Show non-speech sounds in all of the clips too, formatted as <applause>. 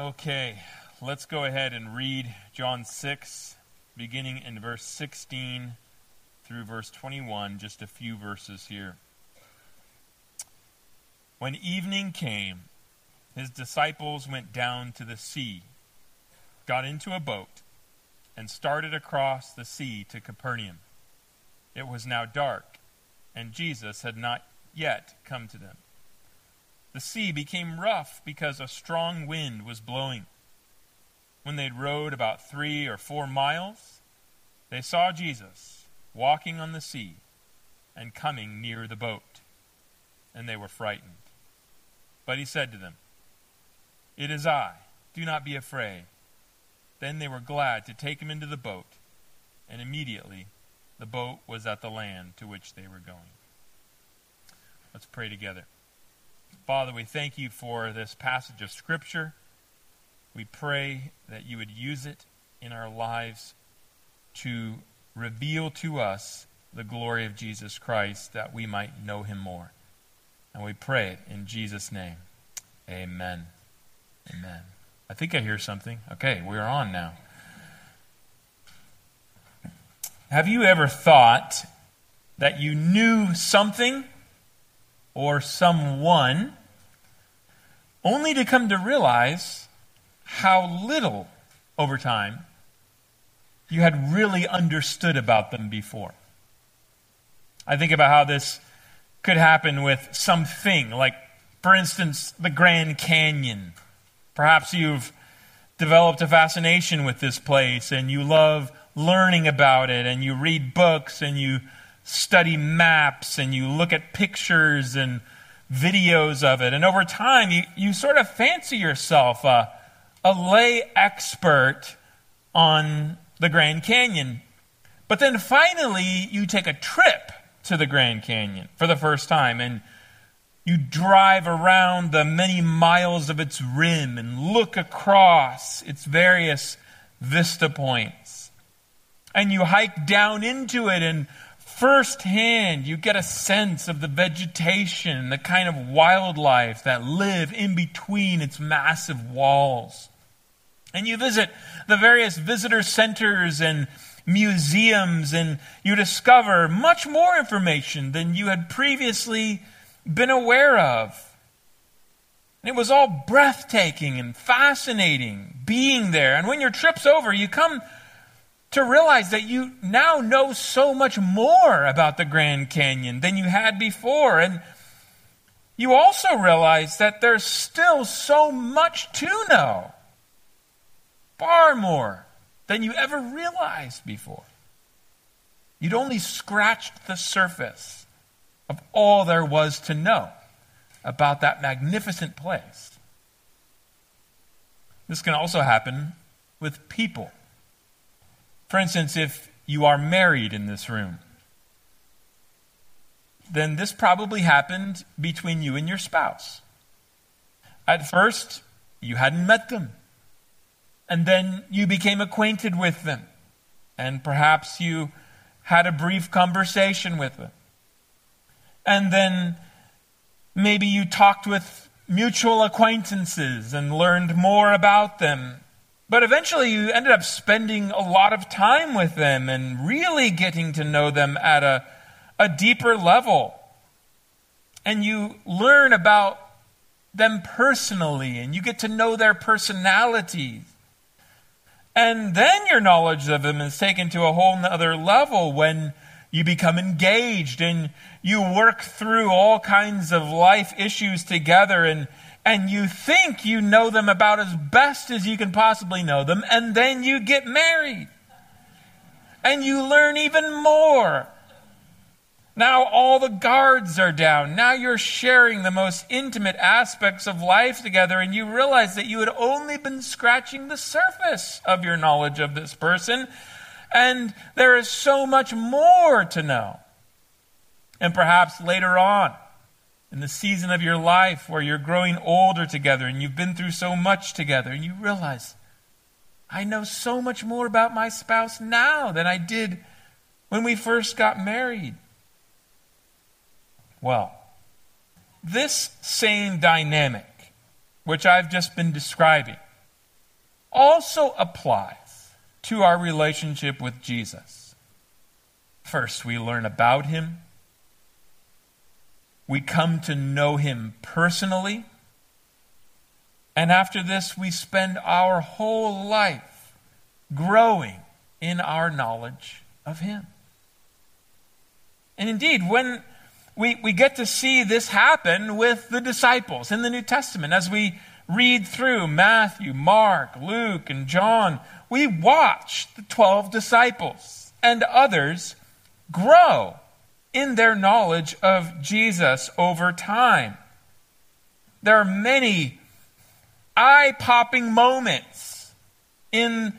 Okay, let's go ahead and read John 6, beginning in verse 16 through verse 21, just a few verses here. When evening came, his disciples went down to the sea, got into a boat, and started across the sea to Capernaum. It was now dark, and Jesus had not yet come to them. The sea became rough because a strong wind was blowing. When they'd rowed about three or four miles, they saw Jesus walking on the sea and coming near the boat, and they were frightened. But he said to them, It is I, do not be afraid. Then they were glad to take him into the boat, and immediately the boat was at the land to which they were going. Let's pray together. Father, we thank you for this passage of Scripture. We pray that you would use it in our lives to reveal to us the glory of Jesus Christ that we might know him more. And we pray it in Jesus' name. Amen. Amen. I think I hear something. Okay, we're on now. Have you ever thought that you knew something or someone only to come to realize how little over time you had really understood about them before. I think about how this could happen with something, like, for instance, the Grand Canyon. Perhaps you've developed a fascination with this place and you love learning about it and you read books and you study maps and you look at pictures and videos of it. And over time, you, you sort of fancy yourself a, a lay expert on the Grand Canyon. But then finally, you take a trip to the Grand Canyon for the first time and you drive around the many miles of its rim and look across its various vista points. And you hike down into it and firsthand, you get a sense of the vegetation, the kind of wildlife that live in between its massive walls. And you visit the various visitor centers and museums, and you discover much more information than you had previously been aware of. And it was all breathtaking and fascinating being there. And when your trip's over, you come to realize that you now know so much more about the Grand Canyon than you had before. And you also realize that there's still so much to know. Far more than you ever realized before. You'd only scratched the surface of all there was to know about that magnificent place. This can also happen with people. For instance, if you are married in this room, then this probably happened between you and your spouse. At first, you hadn't met them. And then you became acquainted with them. And perhaps you had a brief conversation with them. And then maybe you talked with mutual acquaintances and learned more about them. But eventually, you ended up spending a lot of time with them and really getting to know them at a, a deeper level. And you learn about them personally, and you get to know their personalities. And then your knowledge of them is taken to a whole other level when you become engaged and you work through all kinds of life issues together and and you think you know them about as best as you can possibly know them, and then you get married. And you learn even more. Now all the guards are down. Now you're sharing the most intimate aspects of life together, and you realize that you had only been scratching the surface of your knowledge of this person, and there is so much more to know. And perhaps later on, in the season of your life where you're growing older together and you've been through so much together, and you realize, I know so much more about my spouse now than I did when we first got married. Well, this same dynamic, which I've just been describing, also applies to our relationship with Jesus. First, we learn about him. We come to know him personally. And after this, we spend our whole life growing in our knowledge of him. And indeed, when we, we get to see this happen with the disciples in the New Testament, as we read through Matthew, Mark, Luke, and John, we watch the 12 disciples and others grow in their knowledge of Jesus over time. There are many eye popping moments in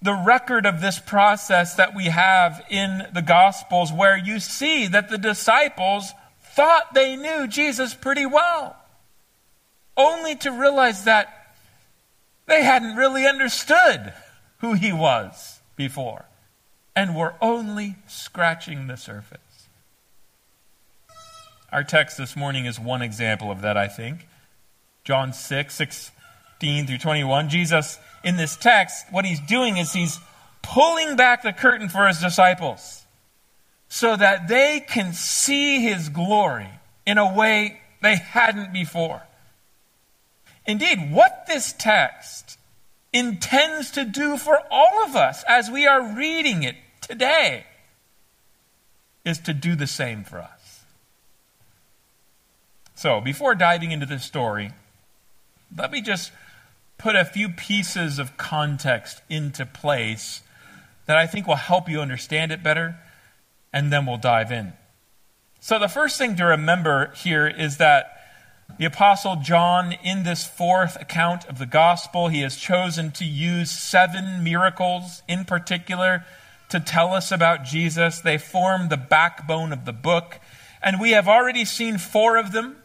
the record of this process that we have in the Gospels where you see that the disciples thought they knew Jesus pretty well, only to realize that they hadn't really understood who he was before and were only scratching the surface. Our text this morning is one example of that, I think. John 6, 16 through 21. Jesus in this text, what he's doing is he's pulling back the curtain for his disciples so that they can see his glory in a way they hadn't before. Indeed, what this text intends to do for all of us as we are reading it today is to do the same for us. So, before diving into this story, let me just put a few pieces of context into place that I think will help you understand it better, and then we'll dive in. So, the first thing to remember here is that the Apostle John, in this fourth account of the gospel, he has chosen to use seven miracles in particular to tell us about Jesus. They form the backbone of the book, and we have already seen four of them.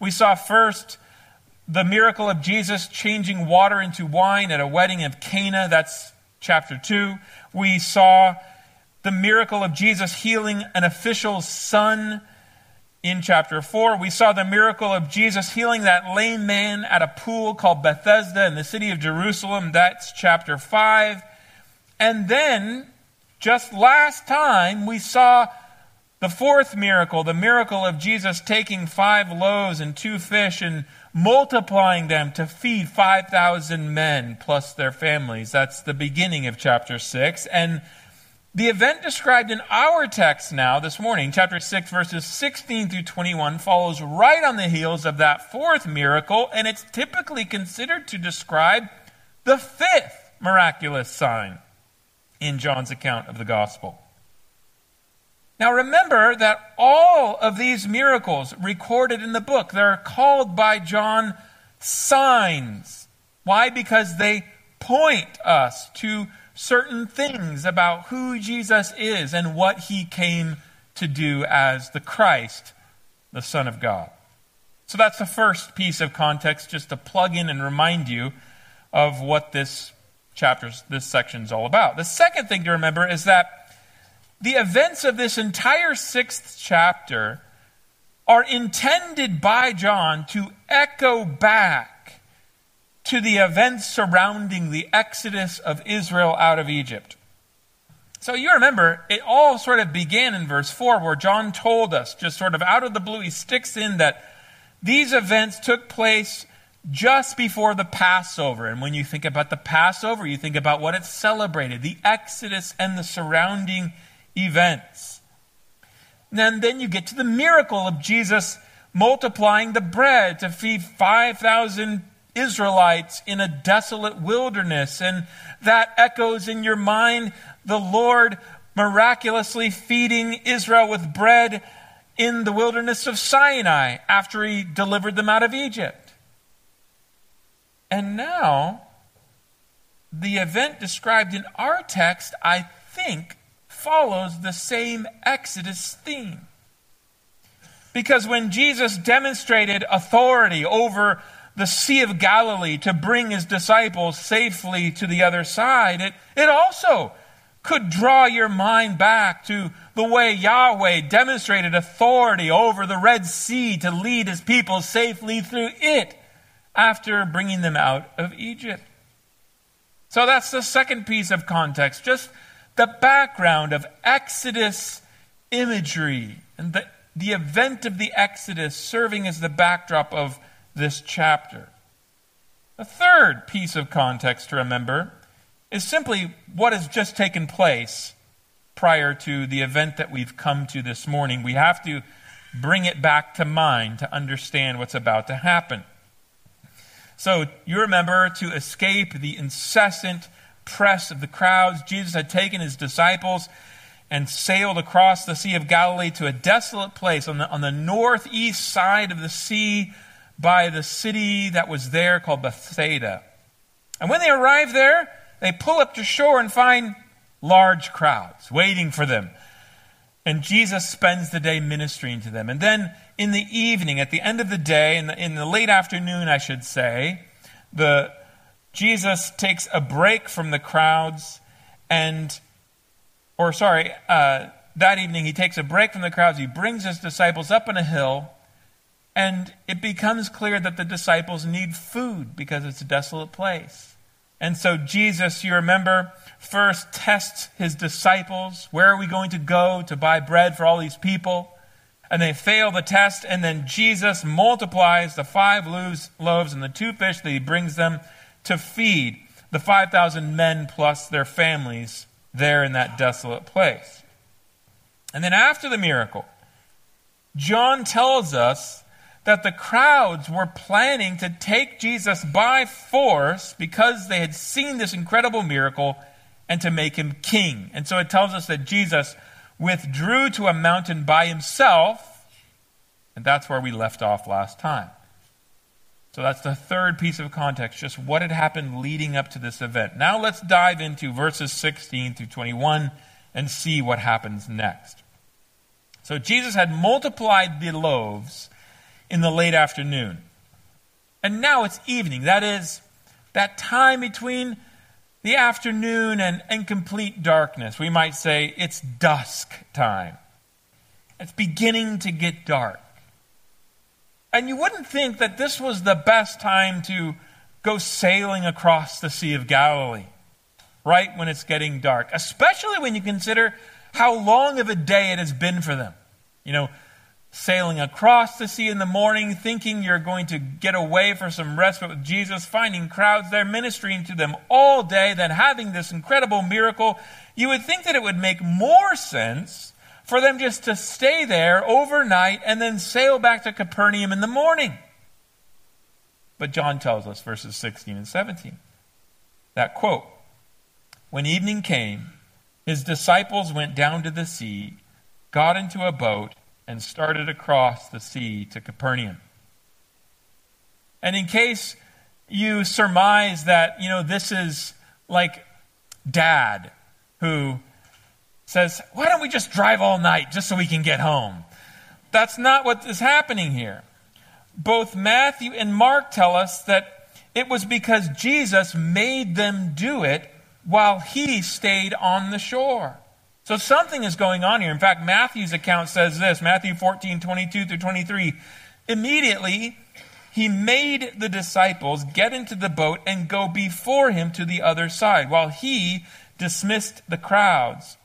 We saw first the miracle of Jesus changing water into wine at a wedding of Cana. That's chapter 2. We saw the miracle of Jesus healing an official's son in chapter 4. We saw the miracle of Jesus healing that lame man at a pool called Bethesda in the city of Jerusalem. That's chapter 5. And then, just last time, we saw the fourth miracle, the miracle of Jesus taking five loaves and two fish and multiplying them to feed 5,000 men plus their families. That's the beginning of chapter 6. And the event described in our text now, this morning, chapter 6, verses 16 through 21, follows right on the heels of that fourth miracle, and it's typically considered to describe the fifth miraculous sign in John's account of the gospel. Now remember that all of these miracles recorded in the book, they're called by John signs. Why? Because they point us to certain things about who Jesus is and what he came to do as the Christ, the Son of God. So that's the first piece of context, just to plug in and remind you of what this chapter, this section is all about. The second thing to remember is that the events of this entire sixth chapter are intended by John to echo back to the events surrounding the exodus of Israel out of Egypt. So you remember, it all sort of began in verse 4, where John told us, just sort of out of the blue, he sticks in that these events took place just before the Passover. And when you think about the Passover, you think about what it celebrated the Exodus and the surrounding events. And then you get to the miracle of Jesus multiplying the bread to feed 5,000 Israelites in a desolate wilderness. And that echoes in your mind the Lord miraculously feeding Israel with bread in the wilderness of Sinai after he delivered them out of Egypt. And now, the event described in our text, I think, follows the same Exodus theme. Because when Jesus demonstrated authority over the Sea of Galilee to bring his disciples safely to the other side, it, it also could draw your mind back to the way Yahweh demonstrated authority over the Red Sea to lead his people safely through it after bringing them out of Egypt. So that's the second piece of context, just the background of Exodus imagery and the, the event of the Exodus serving as the backdrop of this chapter. The third piece of context to remember is simply what has just taken place prior to the event that we've come to this morning. We have to bring it back to mind to understand what's about to happen. So, you remember to escape the incessant press of the crowds, Jesus had taken his disciples and sailed across the Sea of Galilee to a desolate place on the, on the northeast side of the sea by the city that was there called Bethsaida. And when they arrive there, they pull up to shore and find large crowds waiting for them. And Jesus spends the day ministering to them. And then in the evening, at the end of the day, in the, in the late afternoon, I should say, the, Jesus takes a break from the crowds and, or sorry, uh, that evening he takes a break from the crowds. He brings his disciples up on a hill, and it becomes clear that the disciples need food because it's a desolate place. And so Jesus, you remember, first tests his disciples. Where are we going to go to buy bread for all these people? And they fail the test, and then Jesus multiplies the five loaves and the two fish that he brings them to feed the 5,000 men plus their families there in that desolate place. And then after the miracle, John tells us that the crowds were planning to take Jesus by force because they had seen this incredible miracle and to make him king. And so it tells us that Jesus withdrew to a mountain by himself, and that's where we left off last time. So that's the third piece of context, just what had happened leading up to this event. Now let's dive into verses 16 through 21 and see what happens next. So Jesus had multiplied the loaves in the late afternoon. And now it's evening. That is that time between the afternoon and, and complete darkness. We might say it's dusk time. It's beginning to get dark. And you wouldn't think that this was the best time to go sailing across the Sea of Galilee, right when it's getting dark, especially when you consider how long of a day it has been for them. You know, sailing across the sea in the morning, thinking you're going to get away for some respite with Jesus, finding crowds there, ministering to them all day, then having this incredible miracle, you would think that it would make more sense for them just to stay there overnight and then sail back to Capernaum in the morning. But John tells us, verses 16 and 17, that quote, When evening came, his disciples went down to the sea, got into a boat, and started across the sea to Capernaum. And in case you surmise that, you know, this is like dad who says, Why don't we just drive all night just so we can get home? That's not what is happening here. Both Matthew and Mark tell us that it was because Jesus made them do it while he stayed on the shore. So something is going on here. In fact, Matthew's account says this Matthew 14, 22 through 23. Immediately, he made the disciples get into the boat and go before him to the other side, while he dismissed the crowds.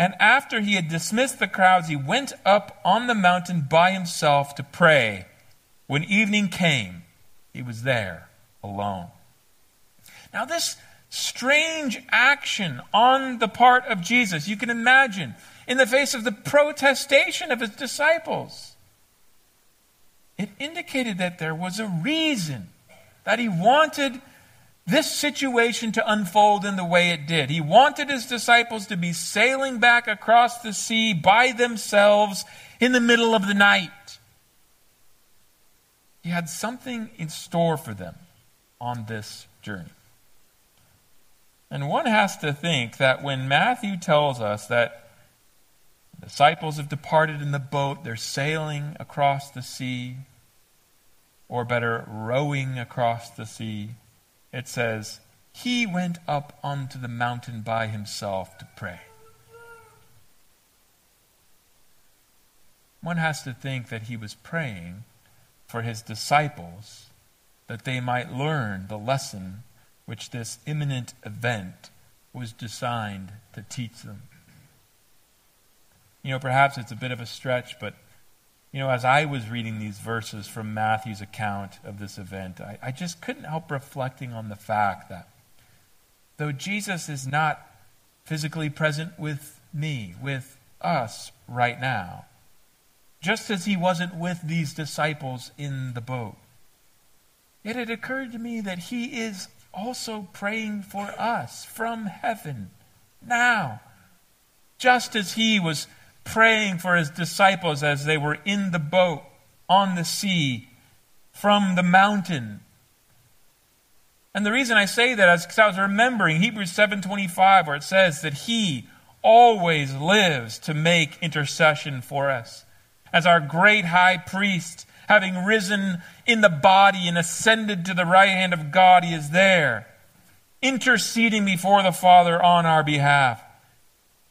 And after he had dismissed the crowds, he went up on the mountain by himself to pray. When evening came, he was there alone. Now, this strange action on the part of Jesus. You can imagine in the face of the protestation of his disciples. It indicated that there was a reason that he wanted this situation to unfold in the way it did. He wanted his disciples to be sailing back across the sea by themselves in the middle of the night. He had something in store for them on this journey. And one has to think that when Matthew tells us that the disciples have departed in the boat, they're sailing across the sea, or better, rowing across the sea, it says, He went up onto the mountain by himself to pray. One has to think that he was praying for his disciples that they might learn the lesson which this imminent event was designed to teach them. You know, perhaps it's a bit of a stretch, but, you know, as I was reading these verses from Matthew's account of this event, I, I just couldn't help reflecting on the fact that though Jesus is not physically present with me, with us right now, just as he wasn't with these disciples in the boat, yet it occurred to me that he is also praying for us from heaven now, just as he was praying for his disciples as they were in the boat on the sea from the mountain. And the reason I say that is because I was remembering Hebrews 7:25 where it says that he always lives to make intercession for us. As our great high priest, having risen in the body and ascended to the right hand of God, he is there, interceding before the Father on our behalf.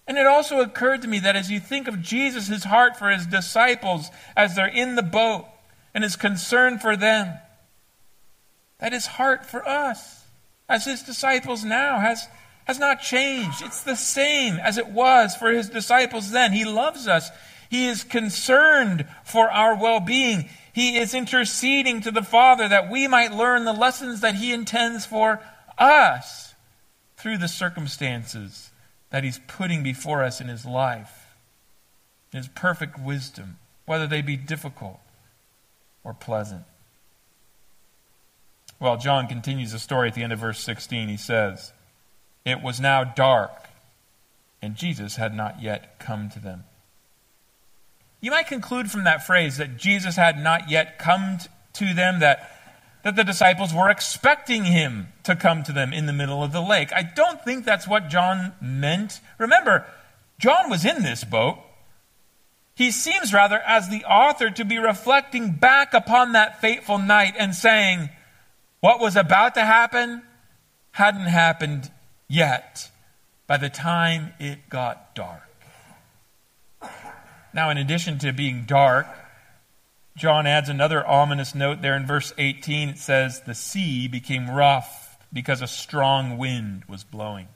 And it also occurred to me that as you think of Jesus, his heart for his disciples as they're in the boat and his concern for them, that his heart for us as his disciples now has, has not changed. It's the same as it was for his disciples then. He loves us. He is concerned for our well being. He is interceding to the Father that we might learn the lessons that he intends for us through the circumstances that He's putting before us in His life, His perfect wisdom, whether they be difficult or pleasant. Well, John continues the story at the end of verse 16. He says, It was now dark, and Jesus had not yet come to them. You might conclude from that phrase that Jesus had not yet come to them, that that the disciples were expecting him to come to them in the middle of the lake. I don't think that's what John meant. Remember, John was in this boat. He seems rather, as the author, to be reflecting back upon that fateful night and saying, what was about to happen hadn't happened yet by the time it got dark. Now, in addition to being dark, John adds another ominous note there in verse 18. It says, The sea became rough because a strong wind was blowing.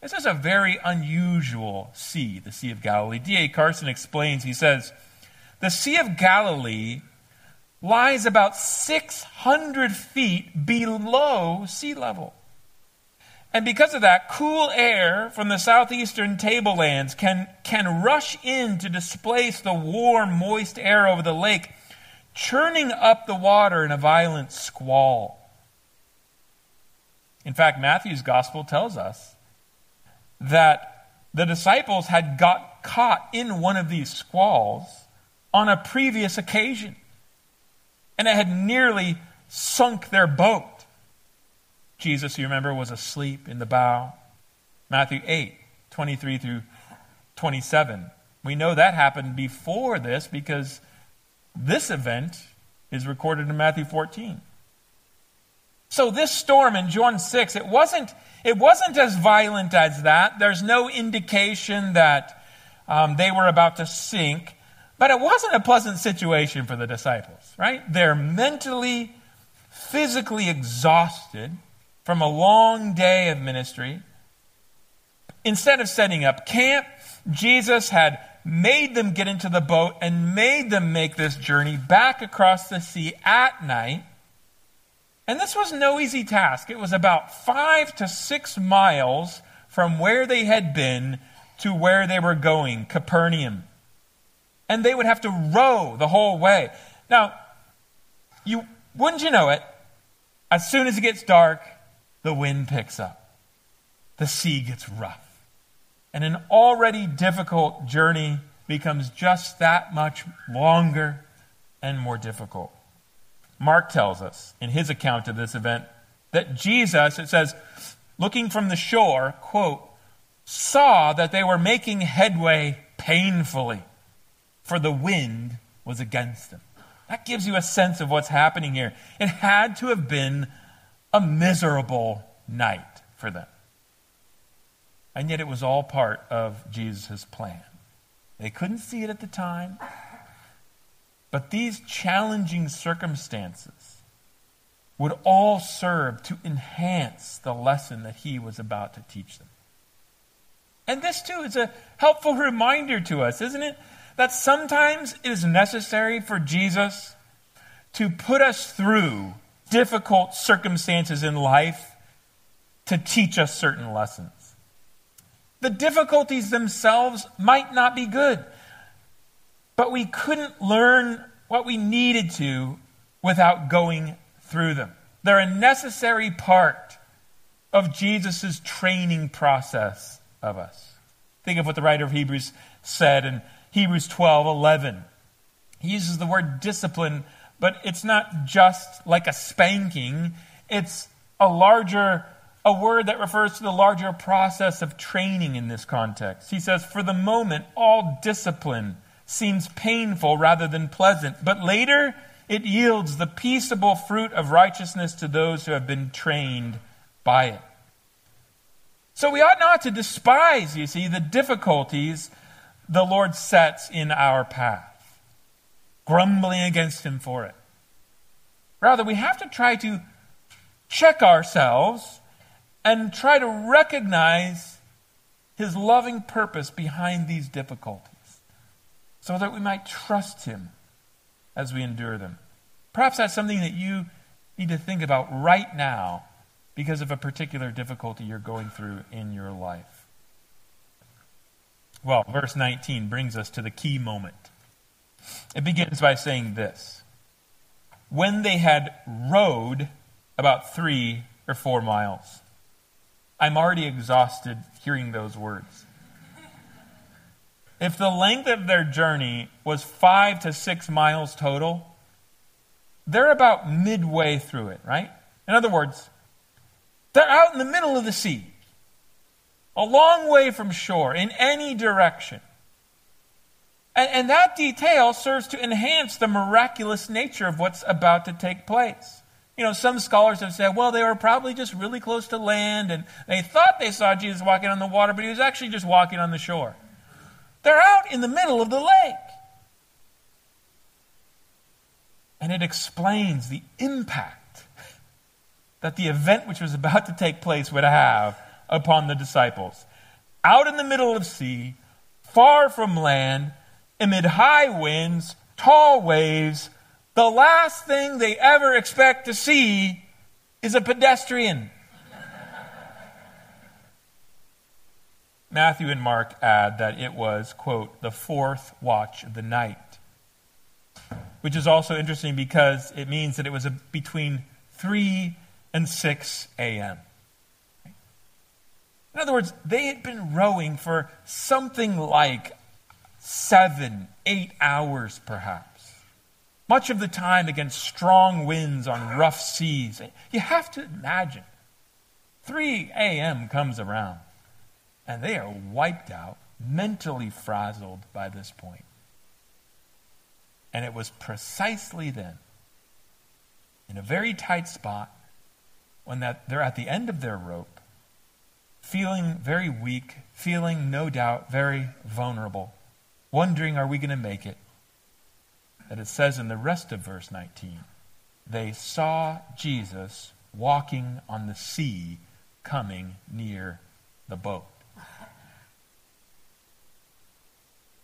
This is a very unusual sea, the Sea of Galilee. D.A. Carson explains, he says, The Sea of Galilee lies about 600 feet below sea level. And because of that, cool air from the southeastern tablelands can, can rush in to displace the warm, moist air over the lake, churning up the water in a violent squall. In fact, Matthew's gospel tells us that the disciples had got caught in one of these squalls on a previous occasion, and it had nearly sunk their boat. Jesus, you remember, was asleep in the bow. Matthew 8, 23 through 27. We know that happened before this because this event is recorded in Matthew 14. So this storm in John 6, it wasn't, it wasn't as violent as that. There's no indication that um, they were about to sink, but it wasn't a pleasant situation for the disciples, right? They're mentally, physically exhausted from a long day of ministry. Instead of setting up camp, Jesus had made them get into the boat and made them make this journey back across the sea at night. And this was no easy task. It was about five to six miles from where they had been to where they were going, Capernaum. And they would have to row the whole way. Now, you wouldn't you know it? As soon as it gets dark, the wind picks up, the sea gets rough. And an already difficult journey becomes just that much longer and more difficult. Mark tells us in his account of this event that Jesus, it says, looking from the shore, quote, saw that they were making headway painfully, for the wind was against them. That gives you a sense of what's happening here. It had to have been a miserable night for them. And yet it was all part of Jesus' plan. They couldn't see it at the time. But these challenging circumstances would all serve to enhance the lesson that he was about to teach them. And this, too, is a helpful reminder to us, isn't it? That sometimes it is necessary for Jesus to put us through difficult circumstances in life to teach us certain lessons. The difficulties themselves might not be good, but we couldn't learn what we needed to without going through them. They're a necessary part of Jesus' training process of us. Think of what the writer of Hebrews said in Hebrews 12 11. He uses the word discipline, but it's not just like a spanking, it's a larger a word that refers to the larger process of training in this context. He says, For the moment, all discipline seems painful rather than pleasant, but later it yields the peaceable fruit of righteousness to those who have been trained by it. So we ought not to despise, you see, the difficulties the Lord sets in our path, grumbling against Him for it. Rather, we have to try to check ourselves and try to recognize His loving purpose behind these difficulties so that we might trust Him as we endure them. Perhaps that's something that you need to think about right now because of a particular difficulty you're going through in your life. Well, verse 19 brings us to the key moment. It begins by saying this When they had rowed about three or four miles, I'm already exhausted hearing those words. If the length of their journey was five to six miles total, they're about midway through it, right? In other words, they're out in the middle of the sea, a long way from shore, in any direction. And, and, that detail serves to enhance the miraculous nature of what's about to take place. You know, some scholars have said, well, they were probably just really close to land and they thought they saw Jesus walking on the water, but he was actually just walking on the shore. They're out in the middle of the lake. And it explains the impact that the event which was about to take place would have upon the disciples. Out in the middle of sea, far from land, amid high winds, tall waves, the last thing they ever expect to see is a pedestrian. Matthew and Mark add that it was, quote, the fourth watch of the night, which is also interesting because it means that it was a, between 3 and 6 a.m. In other words, they had been rowing for something like seven, eight hours perhaps. Much of the time against strong winds on rough seas. You have to imagine 3 a.m. comes around. And they are wiped out, mentally frazzled by this point. And it was precisely then, in a very tight spot, when that they're at the end of their rope, feeling very weak, feeling no doubt very vulnerable, wondering, are we going to make it? That it says in the rest of verse 19, they saw Jesus walking on the sea coming near the boat.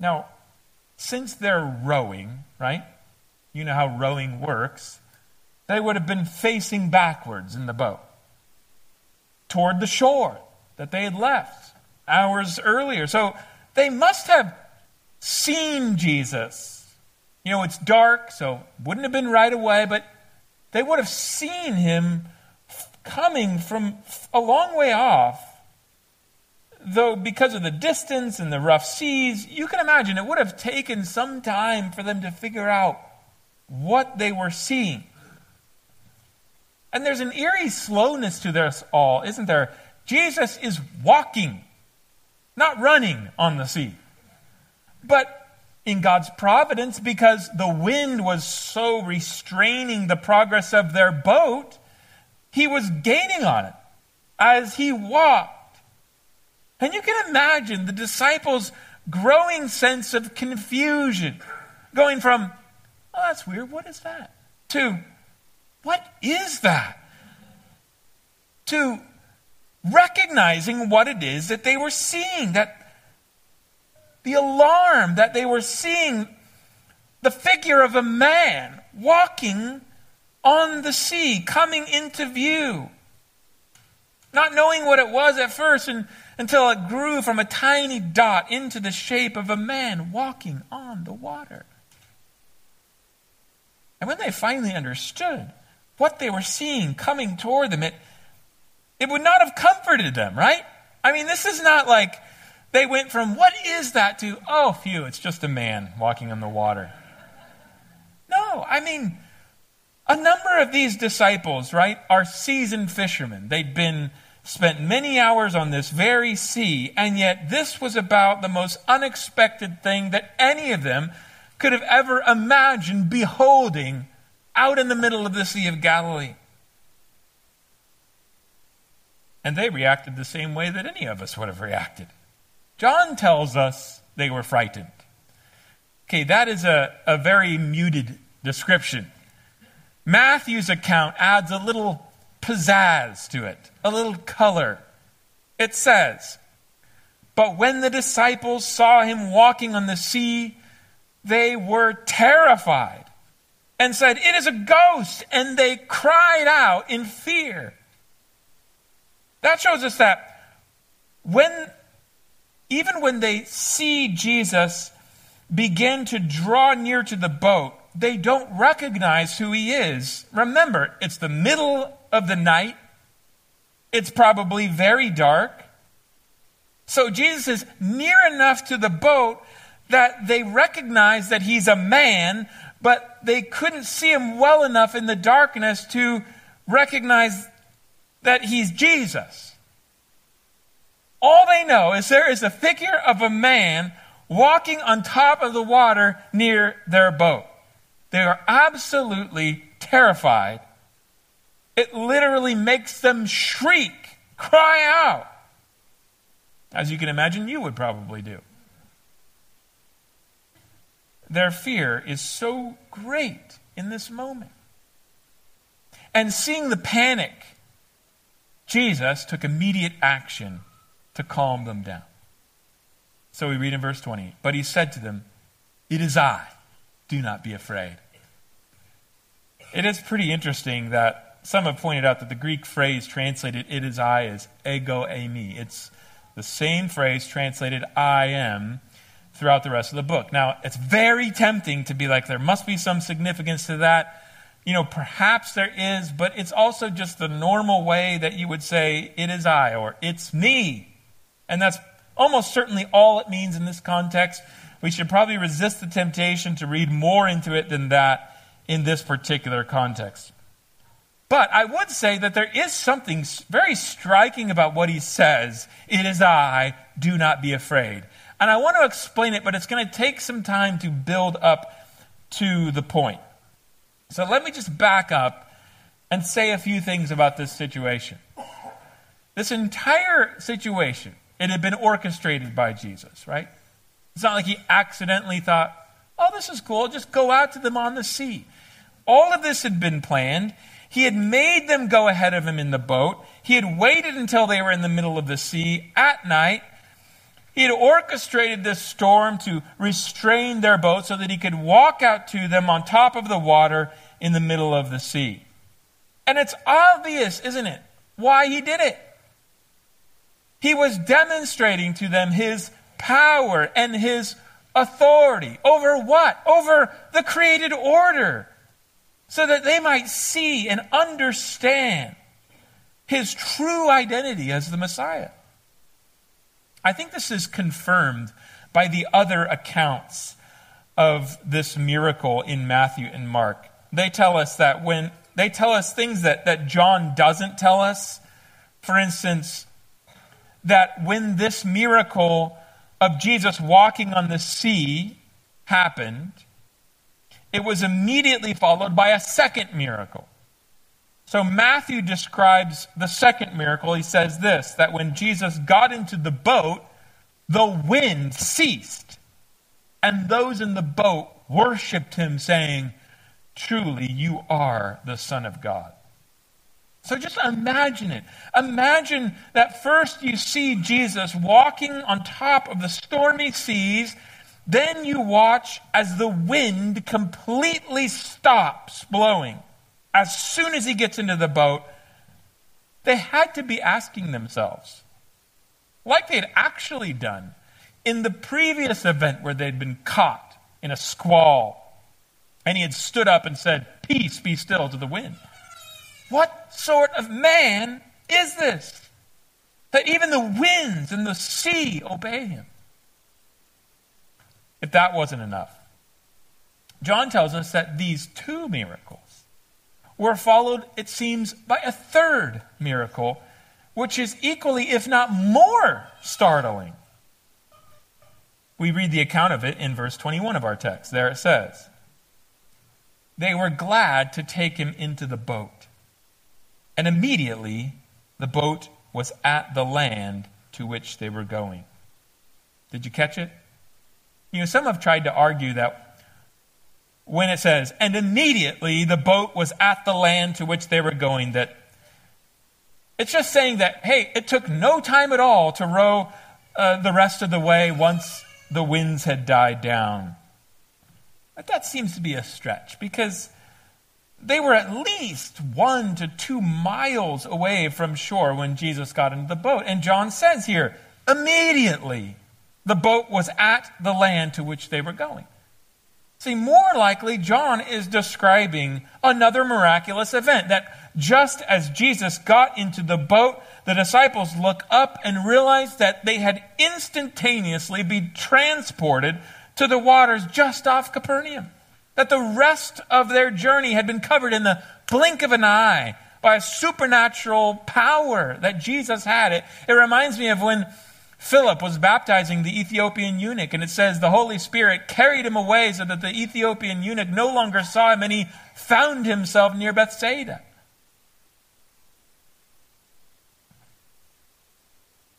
Now, since they're rowing, right? You know how rowing works. They would have been facing backwards in the boat toward the shore that they had left hours earlier. So they must have seen Jesus. You know, it's dark, so wouldn't have been right away, but they would have seen him coming from a long way off though because of the distance and the rough seas, you can imagine it would have taken some time for them to figure out what they were seeing. And there's an eerie slowness to this all, isn't there? Jesus is walking, not running on the sea. But in God's providence, because the wind was so restraining the progress of their boat, he was gaining on it as he walked and you can imagine the disciples' growing sense of confusion, going from, oh, that's weird, what is that? to, What is that? To recognizing what it is that they were seeing, that the alarm that they were seeing the figure of a man walking on the sea, coming into view. Not knowing what it was at first and, until it grew from a tiny dot into the shape of a man walking on the water. And when they finally understood what they were seeing coming toward them, it, it would not have comforted them, right? I mean, this is not like they went from, what is that, to, oh, phew, it's just a man walking on the water. No, I mean, a number of these disciples, right, are seasoned fishermen. They'd been spent many hours on this very sea, and yet this was about the most unexpected thing that any of them could have ever imagined beholding out in the middle of the Sea of Galilee. And they reacted the same way that any of us would have reacted. John tells us they were frightened. Okay, that is a, a very muted description. Matthew's account adds a little pizzazz to it, a little color. It says, But when the disciples saw him walking on the sea, they were terrified and said, It is a ghost, and they cried out in fear. That shows us that when, even when they see Jesus begin to draw near to the boat, they don't recognize who he is. Remember, it's the middle of the night. It's probably very dark. So Jesus is near enough to the boat that they recognize that he's a man, but they couldn't see him well enough in the darkness to recognize that he's Jesus. All they know is there is a figure of a man walking on top of the water near their boat. They are absolutely terrified. It literally makes them shriek, cry out, as you can imagine you would probably do. Their fear is so great in this moment. And seeing the panic, Jesus took immediate action to calm them down. So we read in verse 20, but he said to them, It is I do not be afraid. It is pretty interesting that some have pointed out that the Greek phrase translated it is I is ego eimi. It's the same phrase translated I am throughout the rest of the book. Now, it's very tempting to be like, there must be some significance to that. You know, perhaps there is, but it's also just the normal way that you would say, it is I or it's me. And that's almost certainly all it means in this context we should probably resist the temptation to read more into it than that in this particular context. But I would say that there is something very striking about what he says It is I, do not be afraid. And I want to explain it, but it's going to take some time to build up to the point. So let me just back up and say a few things about this situation. This entire situation, it had been orchestrated by Jesus, right? It's not like he accidentally thought, oh, this is cool, just go out to them on the sea. All of this had been planned. He had made them go ahead of him in the boat. He had waited until they were in the middle of the sea at night. He had orchestrated this storm to restrain their boat so that he could walk out to them on top of the water in the middle of the sea. And it's obvious, isn't it, why he did it. He was demonstrating to them his power and his authority. Over what? Over the created order. So that they might see and understand his true identity as the Messiah. I think this is confirmed by the other accounts of this miracle in Matthew and Mark. They tell us that when they tell us things that, that John doesn't tell us. For instance, that when this miracle of Jesus walking on the sea happened, it was immediately followed by a second miracle. So Matthew describes the second miracle. He says this that when Jesus got into the boat, the wind ceased, and those in the boat worshiped him, saying, truly you are the Son of God. So just imagine it. Imagine that first you see Jesus walking on top of the stormy seas, then you watch as the wind completely stops blowing. As soon as he gets into the boat, they had to be asking themselves, like they had actually done in the previous event where they'd been caught in a squall, and he had stood up and said, Peace, be still to the wind. What sort of man is this? That even the winds and the sea obey him. If that wasn't enough, John tells us that these two miracles were followed, it seems, by a third miracle, which is equally, if not more, startling. We read the account of it in verse 21 of our text. There it says, They were glad to take him into the boat and immediately the boat was at the land to which they were going. Did you catch it? You know, some have tried to argue that when it says, and immediately the boat was at the land to which they were going, that it's just saying that, hey, it took no time at all to row uh, the rest of the way once the winds had died down. But that seems to be a stretch because they were at least one to two miles away from shore when Jesus got into the boat. And John says here, immediately the boat was at the land to which they were going. See, more likely, John is describing another miraculous event that just as Jesus got into the boat, the disciples look up and realize that they had instantaneously been transported to the waters just off Capernaum that the rest of their journey had been covered in the blink of an eye by a supernatural power that Jesus had. It, it reminds me of when Philip was baptizing the Ethiopian eunuch, and it says the Holy Spirit carried him away so that the Ethiopian eunuch no longer saw him, and he found himself near Bethsaida.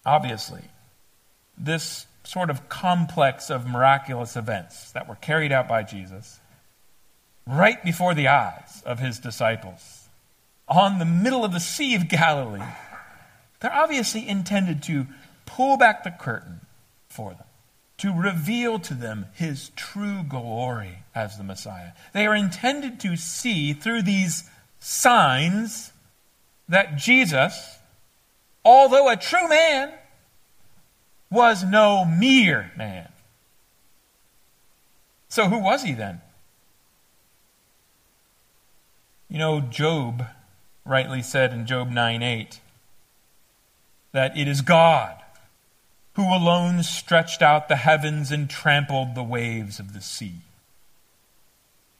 Obviously, this sort of complex of miraculous events that were carried out by Jesus right before the eyes of his disciples on the middle of the Sea of Galilee. They're obviously intended to pull back the curtain for them, to reveal to them his true glory as the Messiah. They are intended to see through these signs that Jesus, although a true man, was no mere man. So, who was he then? You know, Job rightly said in Job 9 8 that it is God who alone stretched out the heavens and trampled the waves of the sea.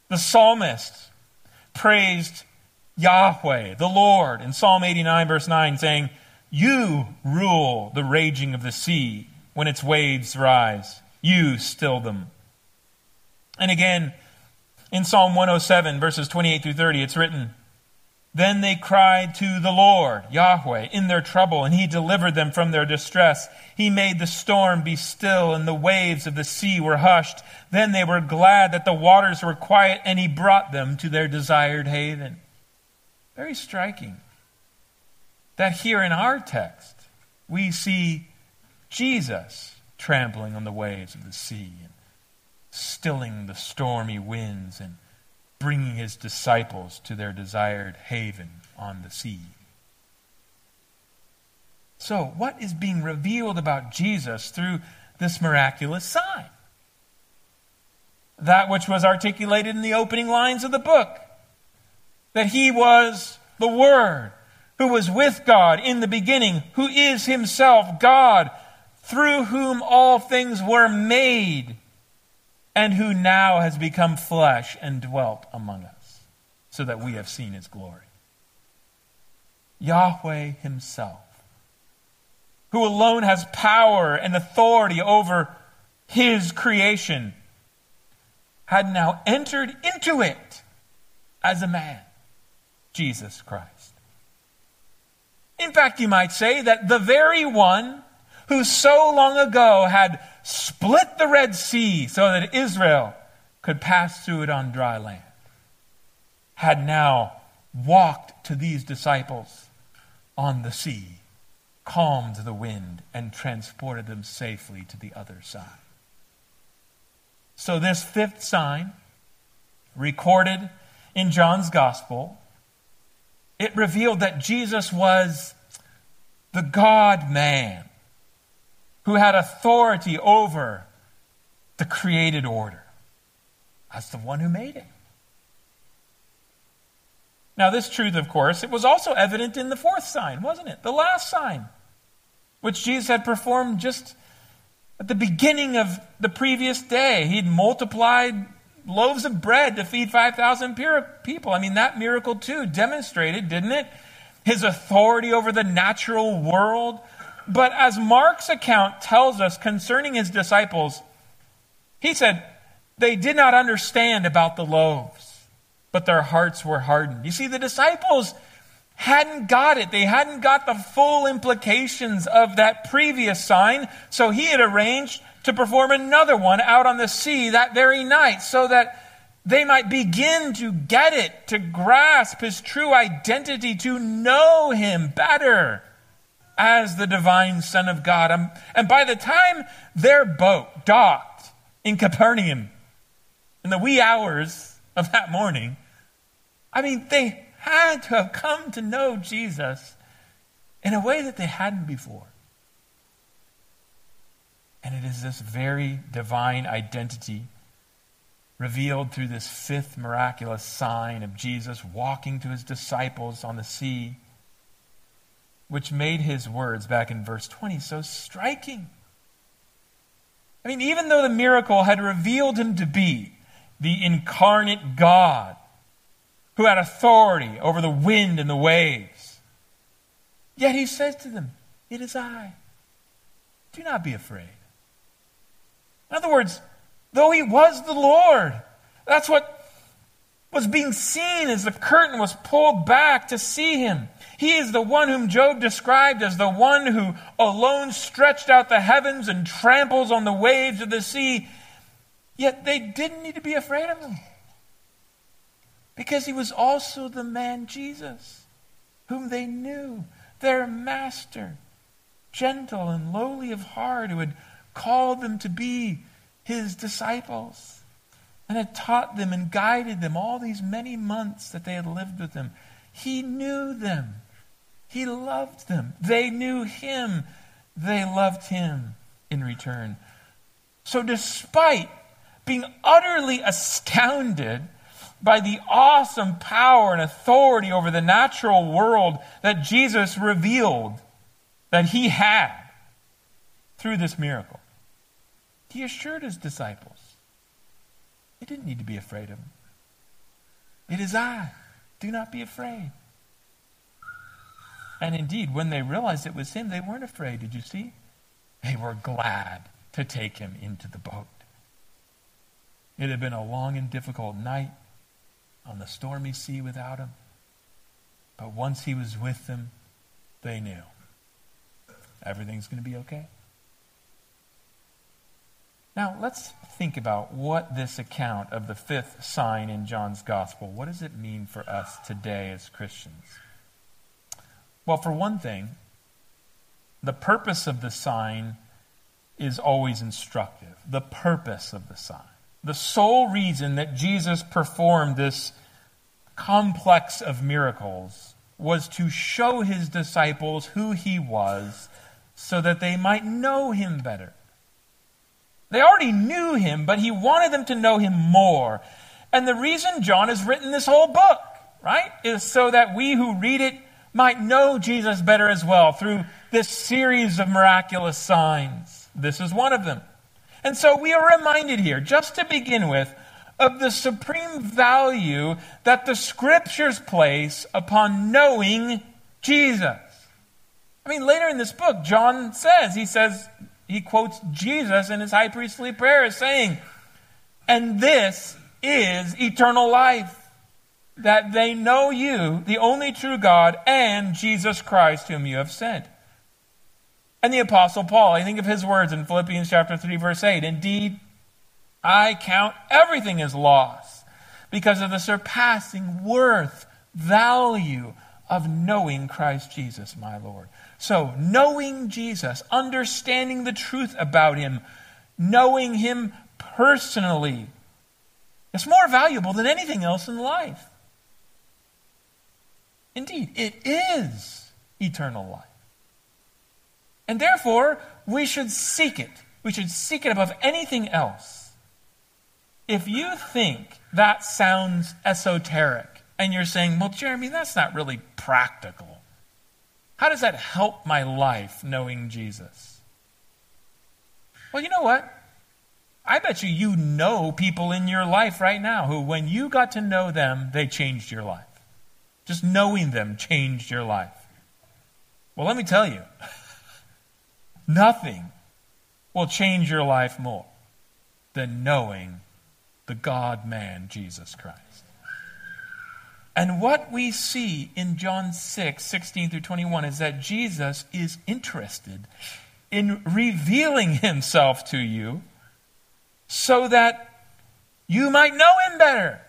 The psalmist praised Yahweh, the Lord, in Psalm 89, verse 9, saying, You rule the raging of the sea when its waves rise. You still them. And again, in Psalm 107, verses 28 through 30, it's written, Then they cried to the Lord, Yahweh, in their trouble, and he delivered them from their distress. He made the storm be still, and the waves of the sea were hushed. Then they were glad that the waters were quiet, and he brought them to their desired haven. Very striking that here in our text, we see Jesus trampling on the waves of the sea stilling the stormy winds and bringing his disciples to their desired haven on the sea. So, what is being revealed about Jesus through this miraculous sign? That which was articulated in the opening lines of the book that he was the Word who was with God in the beginning, who is himself God, through whom all things were made and who now has become flesh and dwelt among us, so that we have seen his glory. Yahweh himself, who alone has power and authority over his creation, had now entered into it as a man, Jesus Christ. In fact, you might say that the very one who so long ago had split the Red Sea so that Israel could pass through it on dry land. had now walked to these disciples on the sea, calmed the wind, and transported them safely to the other side. So, this fifth sign, recorded in John's Gospel, it revealed that Jesus was the God man who had authority over the created order. as the one who made it. Now, this truth, of course, it was also evident in the fourth sign, wasn't it? The last sign, which Jesus had performed just at the beginning of the previous day. He'd multiplied loaves of bread to feed 5,000 people. I mean, that miracle, too, demonstrated, didn't it? His authority over the natural world. But as Mark's account tells us concerning his disciples, he said, they did not understand about the loaves, but their hearts were hardened. You see, the disciples hadn't got it. They hadn't got the full implications of that previous sign, so he had arranged to perform another one out on the sea that very night so that they might begin to get it, to grasp his true identity, to know him better as the divine Son of God. Um, and by the time their boat docked in Capernaum in the wee hours of that morning, I mean, they had to have come to know Jesus in a way that they hadn't before. And it is this very divine identity revealed through this fifth miraculous sign of Jesus walking to his disciples on the sea, which made his words back in verse 20 so striking. I mean, even though the miracle had revealed him to be the incarnate God, who had authority over the wind and the waves. Yet he says to them, It is I. Do not be afraid. In other words, though he was the Lord, that's what was being seen as the curtain was pulled back to see him. He is the one whom Job described as the one who alone stretched out the heavens and tramples on the waves of the sea. Yet they didn't need to be afraid of him. Because he was also the man Jesus, whom they knew, their master, gentle and lowly of heart, who had called them to be his disciples and had taught them and guided them all these many months that they had lived with him. He knew them. He loved them. They knew him. They loved him in return. So, despite being utterly astounded by the awesome power and authority over the natural world that Jesus revealed that he had through this miracle. He assured his disciples they didn't need to be afraid of him. It is I. Do not be afraid. And indeed, when they realized it was him, they weren't afraid. Did you see? They were glad to take him into the boat. It had been a long and difficult night on the stormy sea without him. But once he was with them, they knew everything's going to be okay. Now, let's think about what this account of the fifth sign in John's gospel, what does it mean for us today as Christians? Well, for one thing, the purpose of the sign is always instructive. The purpose of the sign. The sole reason that Jesus performed this complex of miracles was to show his disciples who he was so that they might know him better. They already knew him, but he wanted them to know him more. And the reason John has written this whole book, right, is so that we who read it might know Jesus better as well through this series of miraculous signs. This is one of them. And so we are reminded here, just to begin with, of the supreme value that the scriptures place upon knowing Jesus. I mean, later in this book, John says, he says, he quotes Jesus in his high priestly prayer as saying, and this is eternal life, that they know you, the only true God, and Jesus Christ, whom you have sent. And the Apostle Paul, I think of his words in Philippians chapter 3, verse 8. Indeed, I count everything as loss because of the surpassing worth, value of knowing Christ Jesus, my Lord. So, knowing Jesus, understanding the truth about him, knowing him personally, is more valuable than anything else in life. Indeed, it is eternal life. And therefore, we should seek it. We should seek it above anything else. If you think that sounds esoteric, and you're saying, well, Jeremy, that's not really practical. How does that help my life knowing Jesus? Well, you know what? I bet you you know people in your life right now who, when you got to know them, they changed your life. Just knowing them changed your life. Well, let me tell you, <laughs> nothing will change your life more than knowing the God man, Jesus Christ. And what we see in John 6, 16 through 21 is that Jesus is interested in revealing himself to you so that you might know him better.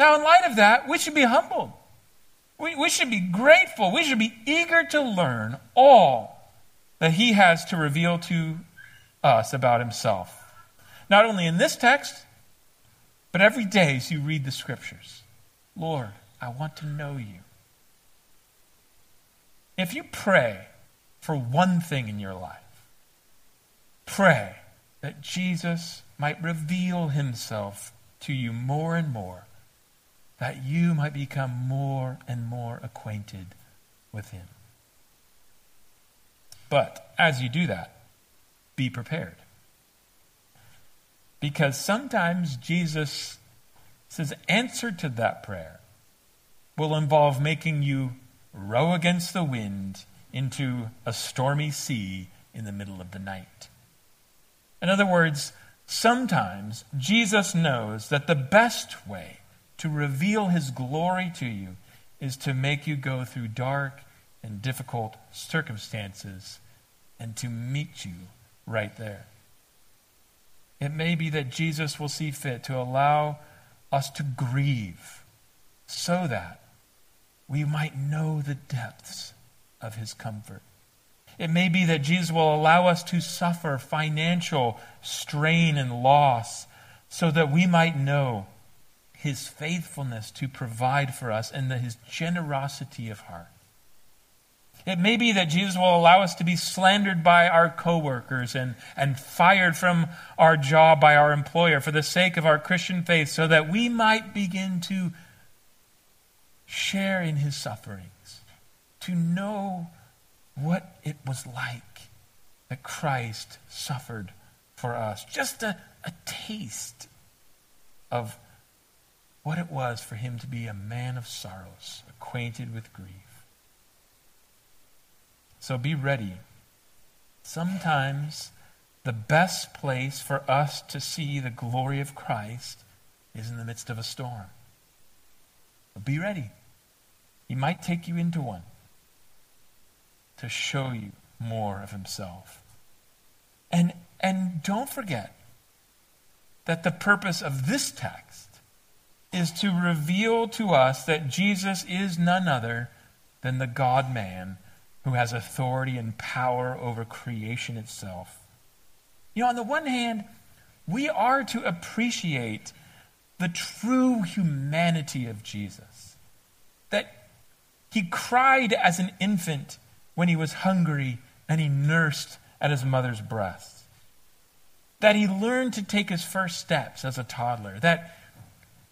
Now, in light of that, we should be humbled. We, we should be grateful. We should be eager to learn all that he has to reveal to us about himself. Not only in this text, but every day as you read the scriptures. Lord, I want to know you. If you pray for one thing in your life, pray that Jesus might reveal himself to you more and more that you might become more and more acquainted with Him. But as you do that, be prepared. Because sometimes Jesus' says, answer to that prayer will involve making you row against the wind into a stormy sea in the middle of the night. In other words, sometimes Jesus knows that the best way to reveal his glory to you is to make you go through dark and difficult circumstances and to meet you right there. It may be that Jesus will see fit to allow us to grieve so that we might know the depths of his comfort. It may be that Jesus will allow us to suffer financial strain and loss so that we might know his faithfulness to provide for us and the, his generosity of heart. It may be that Jesus will allow us to be slandered by our coworkers and, and fired from our job by our employer for the sake of our Christian faith so that we might begin to share in his sufferings, to know what it was like that Christ suffered for us. Just a, a taste of what it was for him to be a man of sorrows, acquainted with grief. So be ready. Sometimes the best place for us to see the glory of Christ is in the midst of a storm. But be ready. He might take you into one to show you more of himself. And, and don't forget that the purpose of this text is to reveal to us that Jesus is none other than the God man who has authority and power over creation itself. You know, on the one hand, we are to appreciate the true humanity of Jesus. That he cried as an infant when he was hungry and he nursed at his mother's breast. That he learned to take his first steps as a toddler. That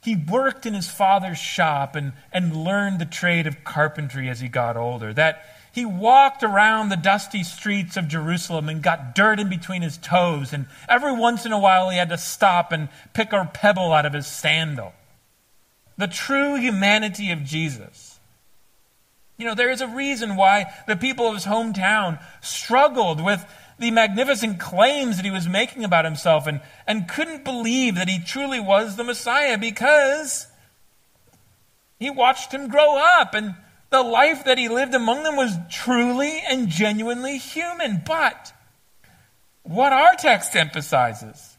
he worked in his father's shop and, and learned the trade of carpentry as he got older. That he walked around the dusty streets of Jerusalem and got dirt in between his toes, and every once in a while he had to stop and pick a pebble out of his sandal. The true humanity of Jesus. You know, there is a reason why the people of his hometown struggled with the magnificent claims that he was making about himself and, and couldn't believe that he truly was the Messiah because he watched him grow up and the life that he lived among them was truly and genuinely human. But what our text emphasizes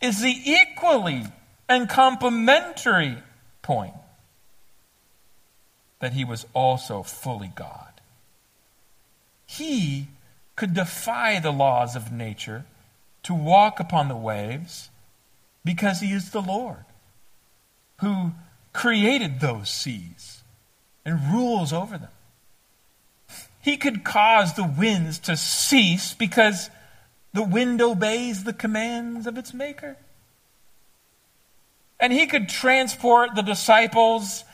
is the equally and complementary point that he was also fully God. He could defy the laws of nature to walk upon the waves because he is the Lord who created those seas and rules over them. He could cause the winds to cease because the wind obeys the commands of its maker. And he could transport the disciples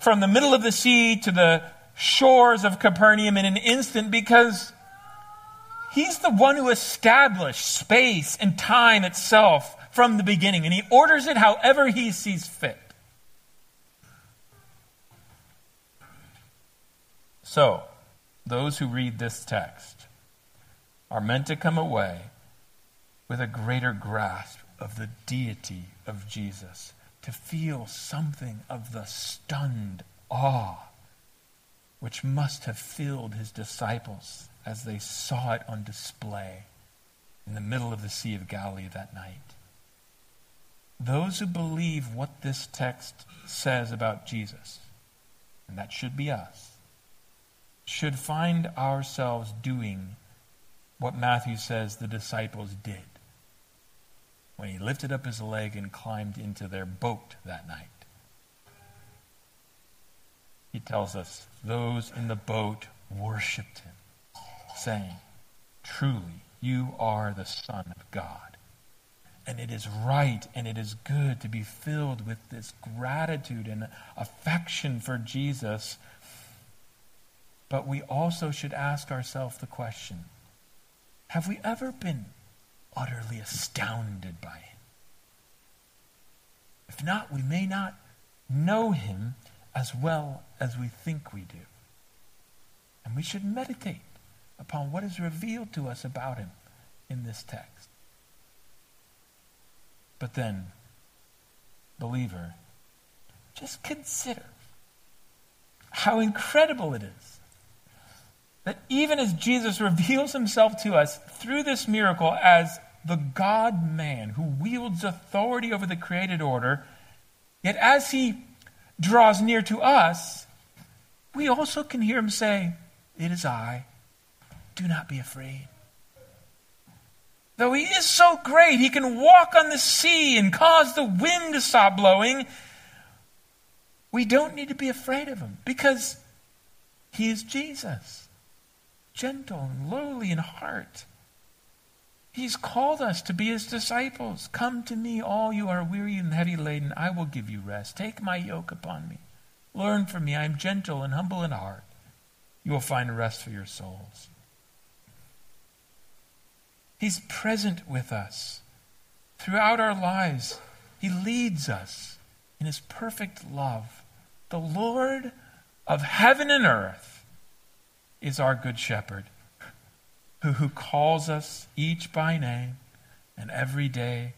from the middle of the sea to the shores of Capernaum in an instant because he's the one who established space and time itself from the beginning, and he orders it however he sees fit. So, those who read this text are meant to come away with a greater grasp of the deity of Jesus, to feel something of the stunned awe which must have filled his disciples as they saw it on display in the middle of the Sea of Galilee that night. Those who believe what this text says about Jesus, and that should be us, should find ourselves doing what Matthew says the disciples did when he lifted up his leg and climbed into their boat that night. He tells us those in the boat worshiped him, saying, Truly, you are the Son of God. And it is right and it is good to be filled with this gratitude and affection for Jesus. But we also should ask ourselves the question have we ever been utterly astounded by him. If not, we may not know him as well as we think we do. And we should meditate upon what is revealed to us about him in this text. But then, believer, just consider how incredible it is that even as Jesus reveals himself to us through this miracle as the God man who wields authority over the created order, yet as he draws near to us, we also can hear him say, It is I. Do not be afraid. Though he is so great, he can walk on the sea and cause the wind to stop blowing. We don't need to be afraid of him because he is Jesus gentle and lowly in heart. He's called us to be his disciples. Come to me, all you are weary and heavy laden. I will give you rest. Take my yoke upon me. Learn from me. I am gentle and humble in heart. You will find rest for your souls. He's present with us throughout our lives. He leads us in his perfect love. The Lord of heaven and earth is our good shepherd who, who calls us each by name and every day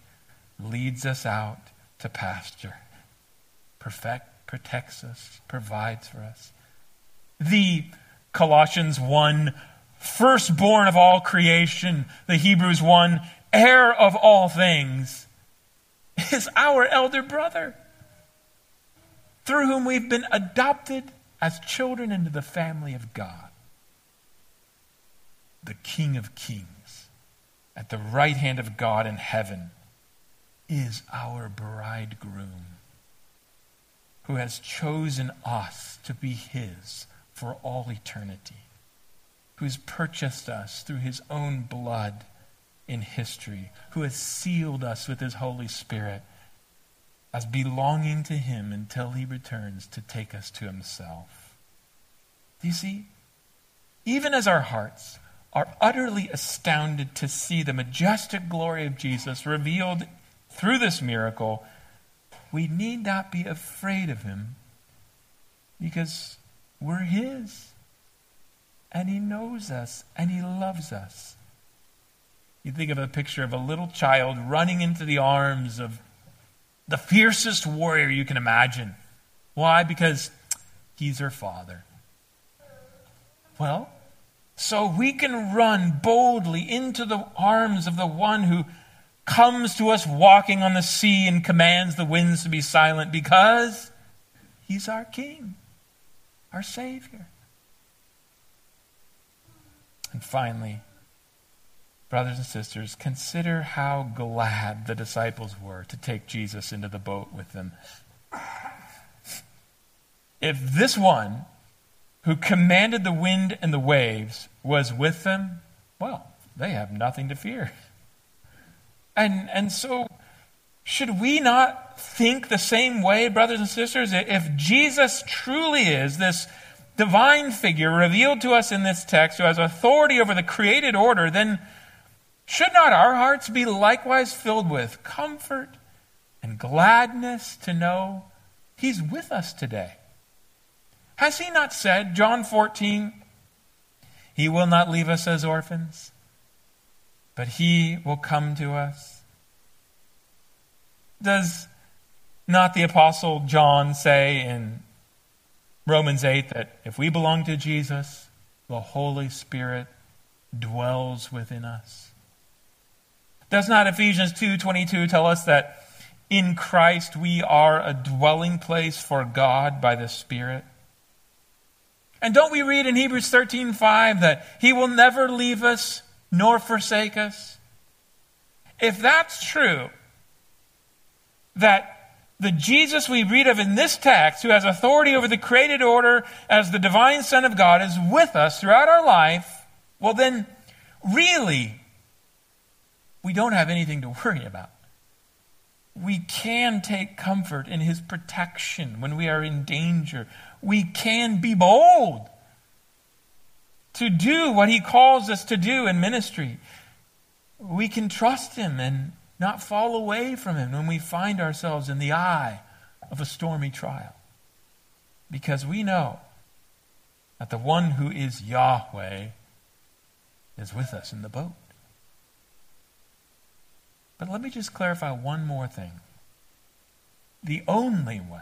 leads us out to pasture, perfect, protects us, provides for us. The Colossians 1, firstborn of all creation, the Hebrews 1, heir of all things, is our elder brother, through whom we've been adopted as children into the family of God the King of Kings, at the right hand of God in heaven, is our bridegroom, who has chosen us to be his for all eternity, who has purchased us through his own blood in history, who has sealed us with his Holy Spirit as belonging to him until he returns to take us to himself. Do you see? Even as our hearts are utterly astounded to see the majestic glory of Jesus revealed through this miracle, we need not be afraid of him because we're his. And he knows us and he loves us. You think of a picture of a little child running into the arms of the fiercest warrior you can imagine. Why? Because he's her father. Well, so we can run boldly into the arms of the one who comes to us walking on the sea and commands the winds to be silent because he's our king, our savior. And finally, brothers and sisters, consider how glad the disciples were to take Jesus into the boat with them. If this one who commanded the wind and the waves was with them, well, they have nothing to fear. And, and so, should we not think the same way, brothers and sisters? If Jesus truly is this divine figure revealed to us in this text who has authority over the created order, then should not our hearts be likewise filled with comfort and gladness to know He's with us today? Has He not said, John 14, He will not leave us as orphans, but He will come to us? Does not the Apostle John say in Romans 8 that if we belong to Jesus, the Holy Spirit dwells within us? Does not Ephesians 2:22 tell us that in Christ we are a dwelling place for God by the Spirit? And don't we read in Hebrews 13:5 that he will never leave us nor forsake us? If that's true, that the Jesus we read of in this text, who has authority over the created order as the divine Son of God, is with us throughout our life, well, then, really, we don't have anything to worry about. We can take comfort in his protection when we are in danger. We can be bold to do what he calls us to do in ministry. We can trust him and not fall away from Him when we find ourselves in the eye of a stormy trial. Because we know that the one who is Yahweh is with us in the boat. But let me just clarify one more thing. The only way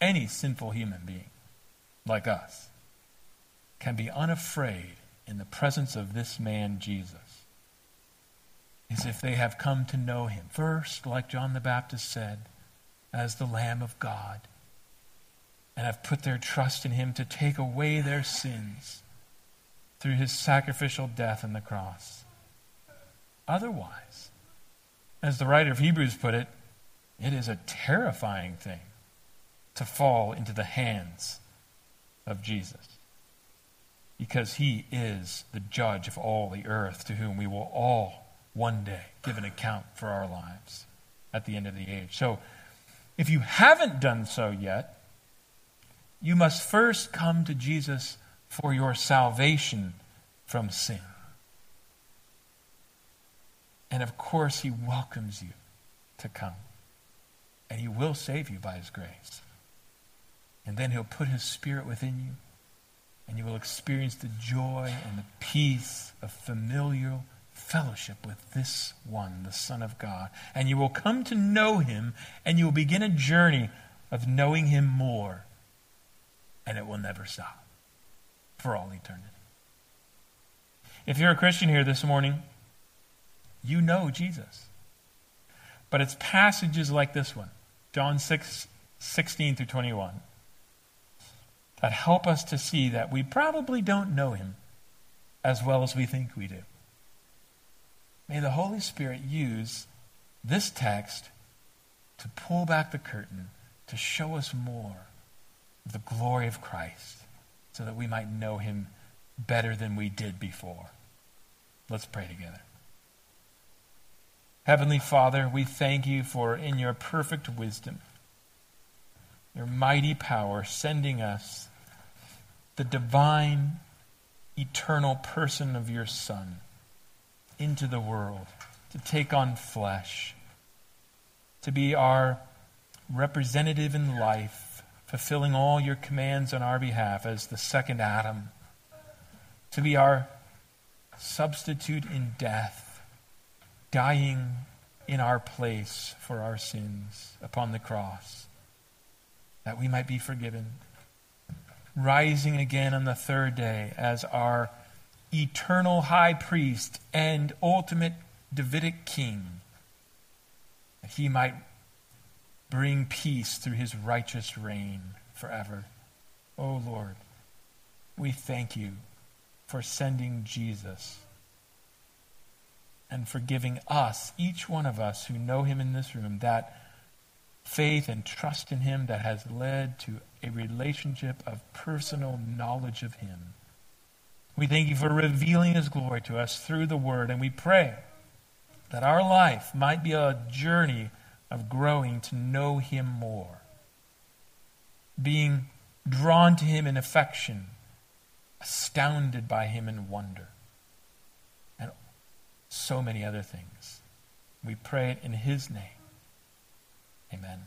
any sinful human being like us can be unafraid in the presence of this man Jesus is if they have come to know him. First, like John the Baptist said, as the Lamb of God, and have put their trust in him to take away their sins through his sacrificial death on the cross. Otherwise, as the writer of Hebrews put it, it is a terrifying thing to fall into the hands of Jesus. Because he is the judge of all the earth, to whom we will all one day give an account for our lives at the end of the age. So, if you haven't done so yet, you must first come to Jesus for your salvation from sin. And of course, He welcomes you to come. And He will save you by His grace. And then He'll put His Spirit within you. And you will experience the joy and the peace of familial fellowship with this one, the Son of God. And you will come to know him, and you will begin a journey of knowing him more. And it will never stop for all eternity. If you're a Christian here this morning, you know Jesus. But it's passages like this one, John 6, 16 through 21, that help us to see that we probably don't know him as well as we think we do. May the Holy Spirit use this text to pull back the curtain, to show us more of the glory of Christ, so that we might know him better than we did before. Let's pray together. Heavenly Father, we thank you for, in your perfect wisdom, your mighty power, sending us the divine, eternal person of your Son into the world, to take on flesh, to be our representative in life, fulfilling all your commands on our behalf as the second Adam, to be our substitute in death, dying in our place for our sins upon the cross, that we might be forgiven, rising again on the third day as our eternal high priest and ultimate Davidic king, that he might bring peace through his righteous reign forever. Oh Lord, we thank you for sending Jesus and for giving us, each one of us who know him in this room, that faith and trust in him that has led to a relationship of personal knowledge of him. We thank you for revealing his glory to us through the word, and we pray that our life might be a journey of growing to know him more, being drawn to him in affection, astounded by him in wonder and so many other things. We pray it in His name. Amen.